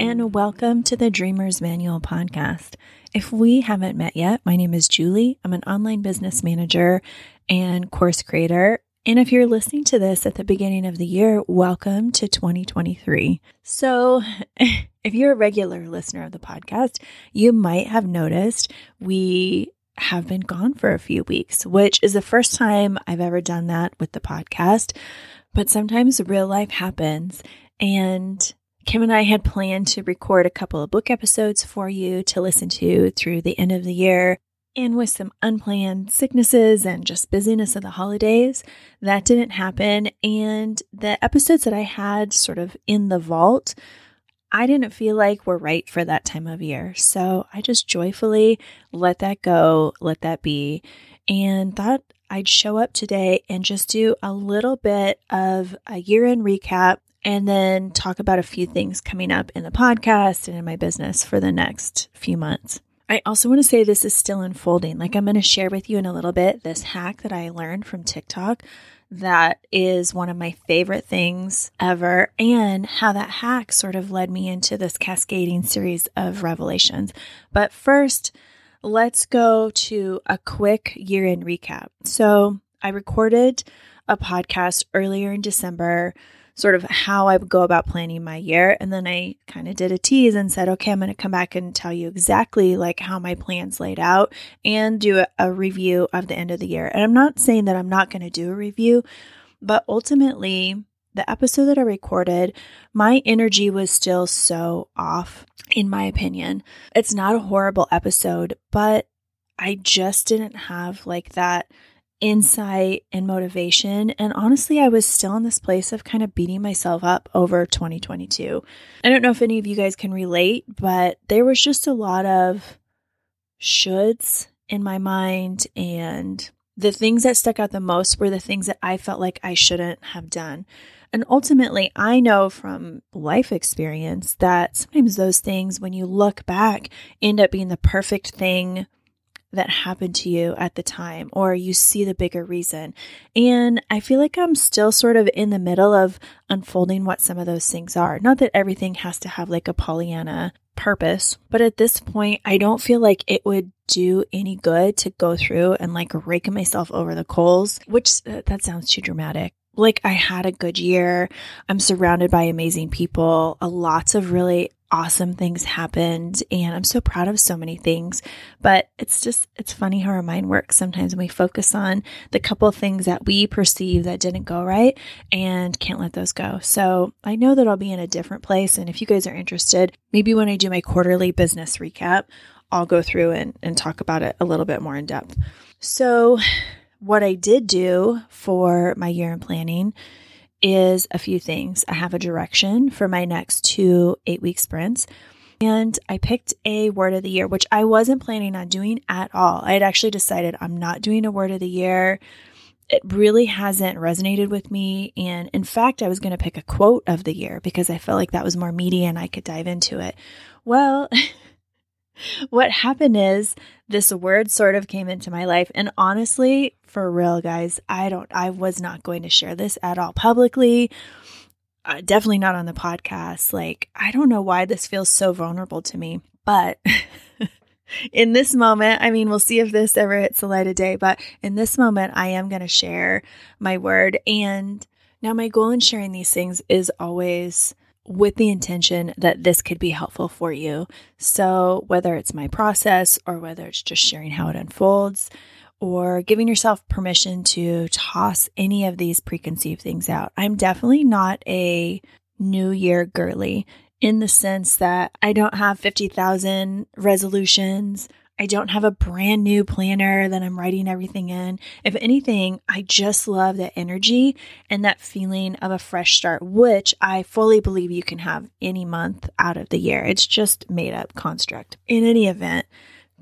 and welcome to the Dreamer's Manual podcast. If we haven't met yet, my name is Julie. I'm an online business manager and course creator. And if you're listening to this at the beginning of the year, welcome to 2023. So, if you're a regular listener of the podcast, you might have noticed we have been gone for a few weeks, which is the first time I've ever done that with the podcast. But sometimes real life happens. And Kim and I had planned to record a couple of book episodes for you to listen to through the end of the year. And with some unplanned sicknesses and just busyness of the holidays, that didn't happen. And the episodes that I had sort of in the vault, I didn't feel like were right for that time of year. So I just joyfully let that go, let that be, and thought I'd show up today and just do a little bit of a year end recap and then talk about a few things coming up in the podcast and in my business for the next few months. I also want to say this is still unfolding. Like, I'm going to share with you in a little bit this hack that I learned from TikTok that is one of my favorite things ever, and how that hack sort of led me into this cascading series of revelations. But first, let's go to a quick year in recap. So, I recorded a podcast earlier in December sort of how I would go about planning my year. And then I kind of did a tease and said, okay, I'm going to come back and tell you exactly like how my plans laid out and do a, a review of the end of the year. And I'm not saying that I'm not going to do a review, but ultimately, the episode that I recorded, my energy was still so off, in my opinion. It's not a horrible episode, but I just didn't have like that insight and motivation. And honestly, I was still in this place of kind of beating myself up over 2022. I don't know if any of you guys can relate, but there was just a lot of shoulds in my mind. And the things that stuck out the most were the things that I felt like I shouldn't have done. And ultimately, I know from life experience that sometimes those things, when you look back, end up being the perfect thing that happened to you at the time, or you see the bigger reason. And I feel like I'm still sort of in the middle of unfolding what some of those things are. Not that everything has to have like a Pollyanna purpose, but at this point, I don't feel like it would do any good to go through and like rake myself over the coals, which uh, that sounds too dramatic like I had a good year. I'm surrounded by amazing people. Lots of really awesome things happened and I'm so proud of so many things. But it's just it's funny how our mind works sometimes when we focus on the couple things that we perceive that didn't go right and can't let those go. So I know that I'll be in a different place and if you guys are interested, maybe when I do my quarterly business recap, I'll go through and, and talk about it a little bit more in depth. So what I did do for my year in planning is a few things. I have a direction for my next two eight week sprints. And I picked a word of the year, which I wasn't planning on doing at all. I had actually decided I'm not doing a word of the year. It really hasn't resonated with me. And in fact, I was going to pick a quote of the year because I felt like that was more meaty and I could dive into it. Well, what happened is this word sort of came into my life. And honestly, for real, guys, I don't, I was not going to share this at all publicly. Uh, definitely not on the podcast. Like, I don't know why this feels so vulnerable to me, but in this moment, I mean, we'll see if this ever hits the light of day, but in this moment, I am going to share my word. And now, my goal in sharing these things is always with the intention that this could be helpful for you. So, whether it's my process or whether it's just sharing how it unfolds, or giving yourself permission to toss any of these preconceived things out. I'm definitely not a new year girly in the sense that I don't have 50,000 resolutions I don't have a brand new planner that I'm writing everything in. If anything, I just love that energy and that feeling of a fresh start, which I fully believe you can have any month out of the year. It's just made up construct. In any event,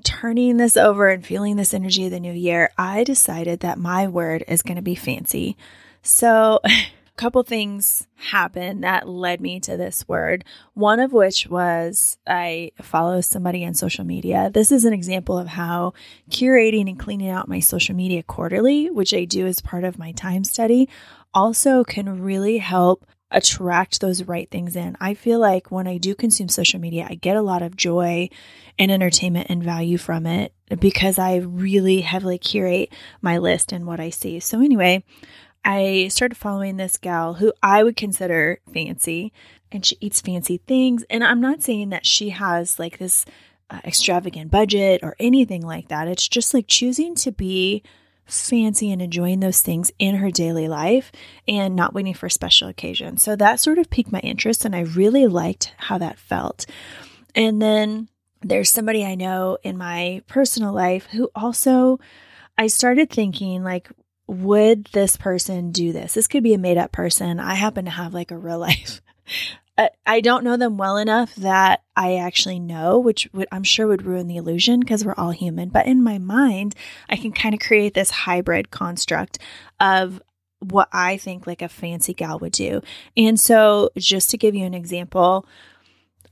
turning this over and feeling this energy of the new year, I decided that my word is going to be fancy. So couple things happened that led me to this word. One of which was I follow somebody on social media. This is an example of how curating and cleaning out my social media quarterly, which I do as part of my time study, also can really help attract those right things in. I feel like when I do consume social media, I get a lot of joy and entertainment and value from it because I really heavily curate my list and what I see. So, anyway, I started following this gal who I would consider fancy and she eats fancy things. And I'm not saying that she has like this uh, extravagant budget or anything like that. It's just like choosing to be fancy and enjoying those things in her daily life and not waiting for special occasions. So that sort of piqued my interest and I really liked how that felt. And then there's somebody I know in my personal life who also I started thinking like would this person do this? This could be a made up person. I happen to have like a real life I don't know them well enough that I actually know, which would, I'm sure would ruin the illusion because we're all human. But in my mind, I can kind of create this hybrid construct of what I think like a fancy gal would do. And so, just to give you an example,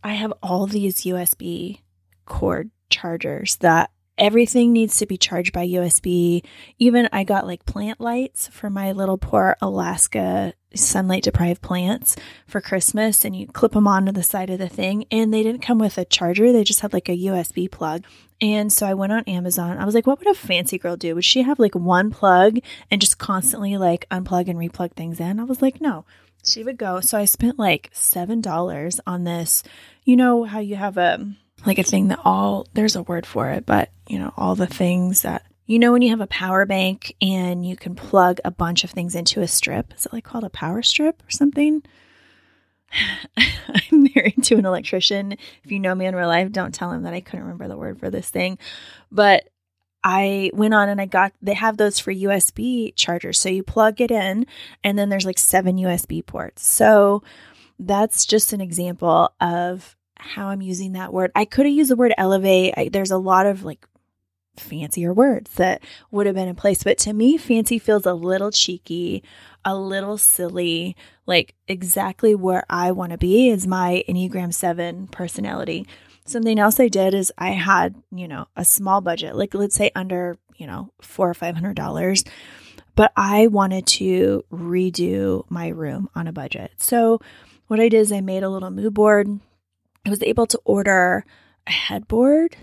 I have all these USB cord chargers that everything needs to be charged by USB. Even I got like plant lights for my little poor Alaska sunlight deprived plants for Christmas and you clip them onto the side of the thing and they didn't come with a charger. They just had like a USB plug. And so I went on Amazon. I was like, what would a fancy girl do? Would she have like one plug and just constantly like unplug and replug things in? I was like, no. She would go. So I spent like $7 on this. You know how you have a like a thing that all there's a word for it, but you know, all the things that you know when you have a power bank and you can plug a bunch of things into a strip. Is it like called a power strip or something? I'm married to an electrician. If you know me in real life, don't tell him that I couldn't remember the word for this thing. But I went on and I got they have those for USB chargers. So you plug it in and then there's like seven USB ports. So that's just an example of how I'm using that word. I could have used the word elevate. I, there's a lot of like fancier words that would have been in place. But to me, fancy feels a little cheeky, a little silly, like exactly where I want to be is my Enneagram 7 personality. Something else I did is I had, you know, a small budget, like let's say under, you know, four or five hundred dollars. But I wanted to redo my room on a budget. So what I did is I made a little mood board I was able to order a headboard,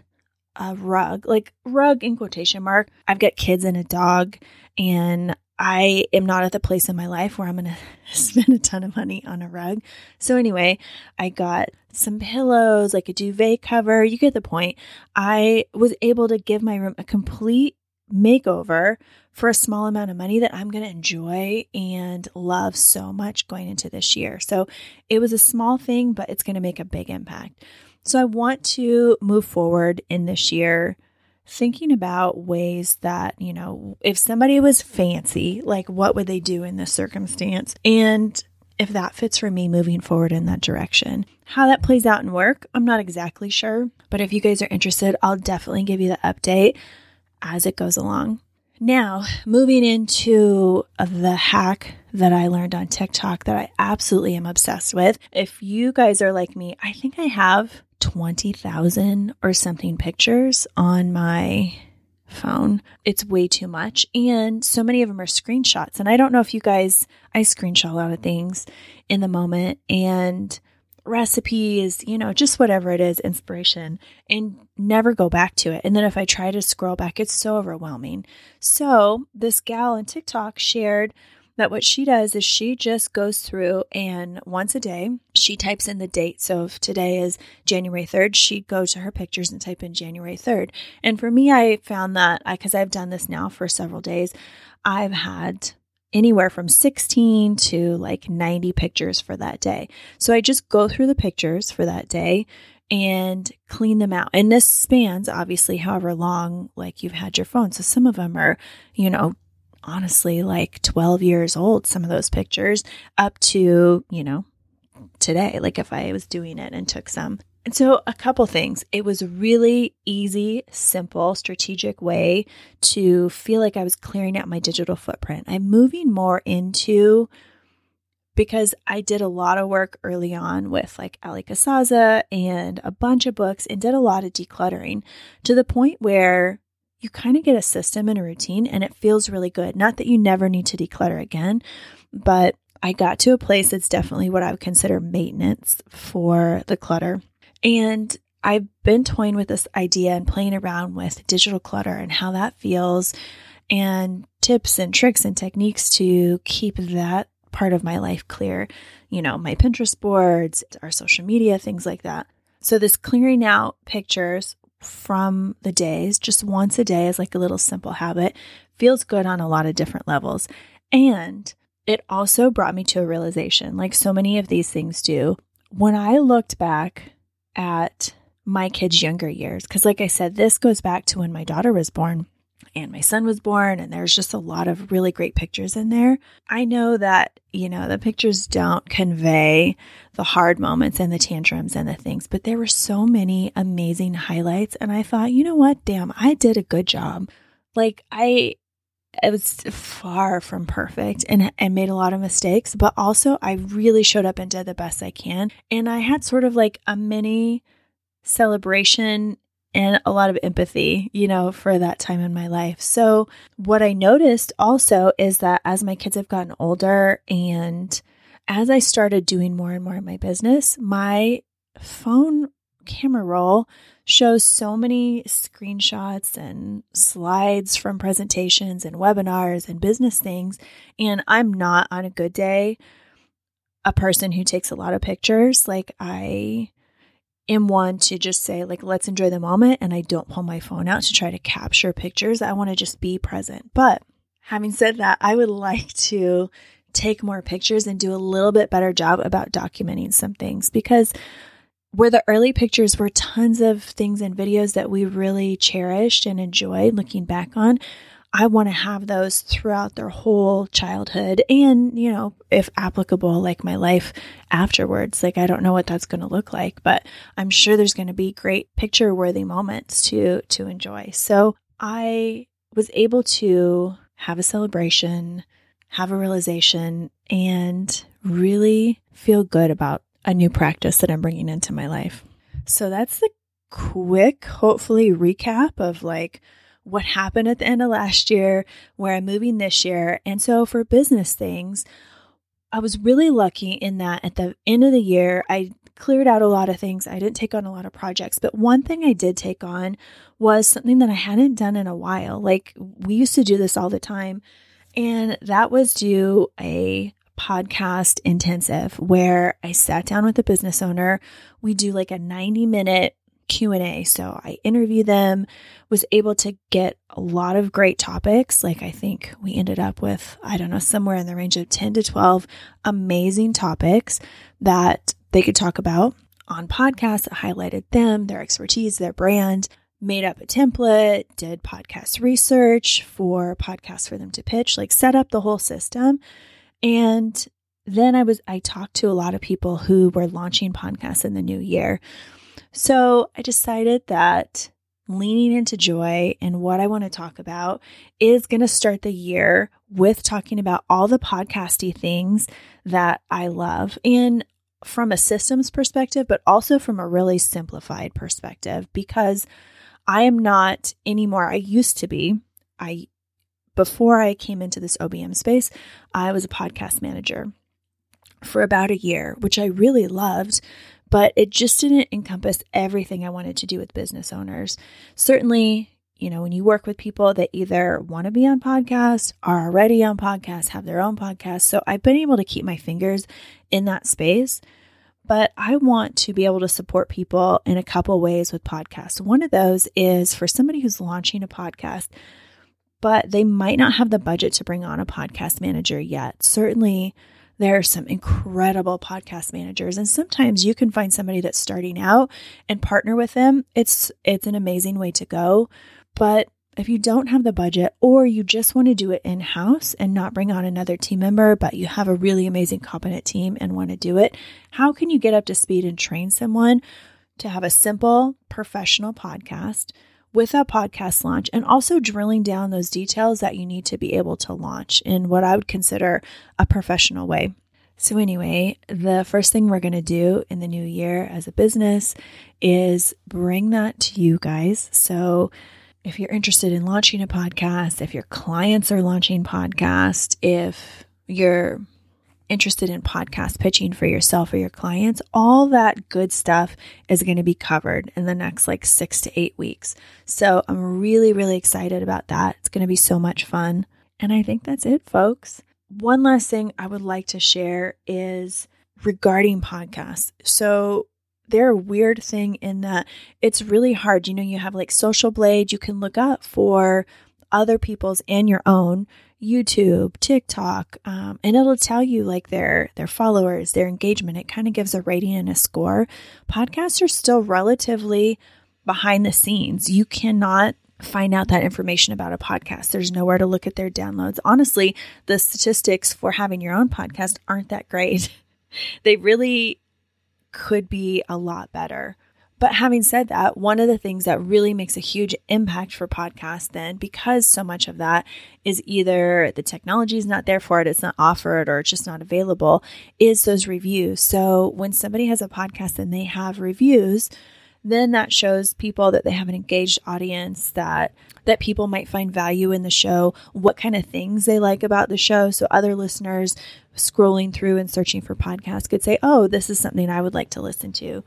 a rug, like rug in quotation mark. I've got kids and a dog, and I am not at the place in my life where I'm going to spend a ton of money on a rug. So, anyway, I got some pillows, like a duvet cover. You get the point. I was able to give my room a complete makeover for a small amount of money that I'm going to enjoy and love so much going into this year. So it was a small thing, but it's going to make a big impact. So I want to move forward in this year thinking about ways that, you know, if somebody was fancy, like what would they do in this circumstance? And if that fits for me moving forward in that direction. How that plays out in work, I'm not exactly sure, but if you guys are interested, I'll definitely give you the update as it goes along. Now, moving into the hack that I learned on TikTok that I absolutely am obsessed with. If you guys are like me, I think I have 20,000 or something pictures on my phone. It's way too much. And so many of them are screenshots. And I don't know if you guys, I screenshot a lot of things in the moment. And recipes, you know, just whatever it is, inspiration, and never go back to it. And then if I try to scroll back, it's so overwhelming. So this gal on TikTok shared that what she does is she just goes through and once a day she types in the date. So if today is January 3rd, she'd go to her pictures and type in January 3rd. And for me, I found that because I've done this now for several days, I've had anywhere from 16 to like 90 pictures for that day. So I just go through the pictures for that day and clean them out. And this spans obviously however long like you've had your phone. So some of them are, you know, honestly like 12 years old, some of those pictures up to, you know, today, like if I was doing it and took some. And so, a couple things. It was a really easy, simple, strategic way to feel like I was clearing out my digital footprint. I'm moving more into because I did a lot of work early on with like Allie Casazza and a bunch of books and did a lot of decluttering to the point where you kind of get a system and a routine and it feels really good. Not that you never need to declutter again, but I got to a place that's definitely what I would consider maintenance for the clutter. And I've been toying with this idea and playing around with digital clutter and how that feels and tips and tricks and techniques to keep that part of my life clear. You know, my Pinterest boards, our social media, things like that. So, this clearing out pictures from the days just once a day is like a little simple habit feels good on a lot of different levels. And it also brought me to a realization, like so many of these things do. When I looked back at my kids' younger years, because like I said, this goes back to when my daughter was born and my son was born, and there's just a lot of really great pictures in there. I know that, you know, the pictures don't convey the hard moments and the tantrums and the things, but there were so many amazing highlights. And I thought, you know what? Damn, I did a good job. Like, I, it was far from perfect and, and made a lot of mistakes, but also I really showed up and did the best I can. And I had sort of like a mini celebration and a lot of empathy, you know, for that time in my life. So, what I noticed also is that as my kids have gotten older and as I started doing more and more in my business, my phone camera roll shows so many screenshots and slides from presentations and webinars and business things. And I'm not on a good day a person who takes a lot of pictures. Like, I am one to just say, like, let's enjoy the moment. And I don't pull my phone out to try to capture pictures. I want to just be present. But having said that, I would like to take more pictures and do a little bit better job about documenting some things because where the early pictures were tons of things and videos that we really cherished and enjoyed looking back on. I want to have those throughout their whole childhood and, you know, if applicable, like my life afterwards. Like, I don't know what that's going to look like, but I'm sure there's going to be great picture worthy moments to, to enjoy. So I was able to have a celebration, have a realization, and really feel good about a new practice that I'm bringing into my life. So that's the quick, hopefully, recap of like, what happened at the end of last year, where I'm moving this year. And so for business things, I was really lucky in that at the end of the year, I cleared out a lot of things. I didn't take on a lot of projects, but one thing I did take on was something that I hadn't done in a while. Like we used to do this all the time, and that was do a podcast intensive where I sat down with a business owner. We do like a 90 minute Q&A. So I interviewed them, was able to get a lot of great topics. Like I think we ended up with, I don't know, somewhere in the range of 10 to 12 amazing topics that they could talk about on podcasts that highlighted them, their expertise, their brand, made up a template, did podcast research for podcasts for them to pitch, like set up the whole system. And then I was I talked to a lot of people who were launching podcasts in the new year so I decided that leaning into joy and what I want to talk about is going to start the year with talking about all the podcasty things that I love and from a systems perspective, but also from a really simplified perspective because I am not anymore. I used to be. I before I came into this OBM space, I was a podcast manager for about a year, which I really loved but it just didn't encompass everything I wanted to do with business owners. Certainly, you know, when you work with people that either want to be on podcasts, are already on podcasts, have their own podcasts. So I've been able to keep my fingers in that space. But I want to be able to support people in a couple ways with podcasts. One of those is for somebody who's launching a podcast, but they might not have the budget to bring on a podcast manager yet. Certainly, there are some incredible podcast managers and sometimes you can find somebody that's starting out and partner with them. It's it's an amazing way to go. But if you don't have the budget or you just want to do it in-house and not bring on another team member, but you have a really amazing competent team and want to do it, how can you get up to speed and train someone to have a simple professional podcast? With a podcast launch and also drilling down those details that you need to be able to launch in what I would consider a professional way. So, anyway, the first thing we're going to do in the new year as a business is bring that to you guys. So, if you're interested in launching a podcast, if your clients are launching podcast, if you're interested in podcast pitching for yourself or your clients, all that good stuff is going to be covered in the next like six to eight weeks. So I'm really, really excited about that. It's going to be so much fun. And I think that's it, folks. One last thing I would like to share is regarding podcasts. So they're a weird thing in that it's really hard. You know, you have like Social Blade, you can look up for other people's and your own YouTube, TikTok, um, and it'll tell you like their their followers, their engagement. It kind of gives a rating and a score. Podcasts are still relatively behind the scenes. You cannot find out that information about a podcast. There's nowhere to look at their downloads. Honestly, the statistics for having your own podcast aren't that great. they really could be a lot better. But having said that, one of the things that really makes a huge impact for podcasts, then, because so much of that is either the technology is not there for it, it's not offered, or it's just not available, is those reviews. So when somebody has a podcast and they have reviews, then that shows people that they have an engaged audience that that people might find value in the show what kind of things they like about the show so other listeners scrolling through and searching for podcasts could say oh this is something i would like to listen to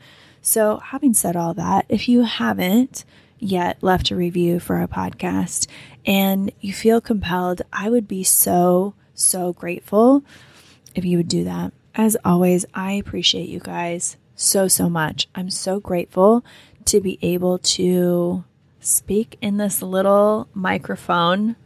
so, having said all that, if you haven't yet left a review for our podcast and you feel compelled, I would be so, so grateful if you would do that. As always, I appreciate you guys so, so much. I'm so grateful to be able to speak in this little microphone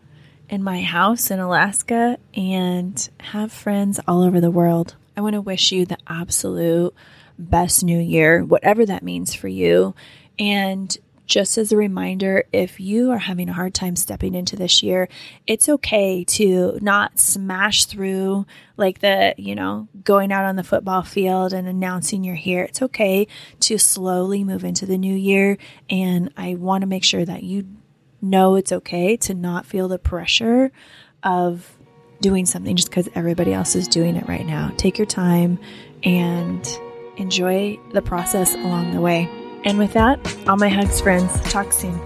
in my house in Alaska and have friends all over the world. I want to wish you the absolute best new year, whatever that means for you. And just as a reminder, if you are having a hard time stepping into this year, it's okay to not smash through like the, you know, going out on the football field and announcing you're here. It's okay to slowly move into the new year. And I want to make sure that you know it's okay to not feel the pressure of doing something just because everybody else is doing it right now. Take your time and enjoy the process along the way. And with that, all my hugs, friends. Talk soon.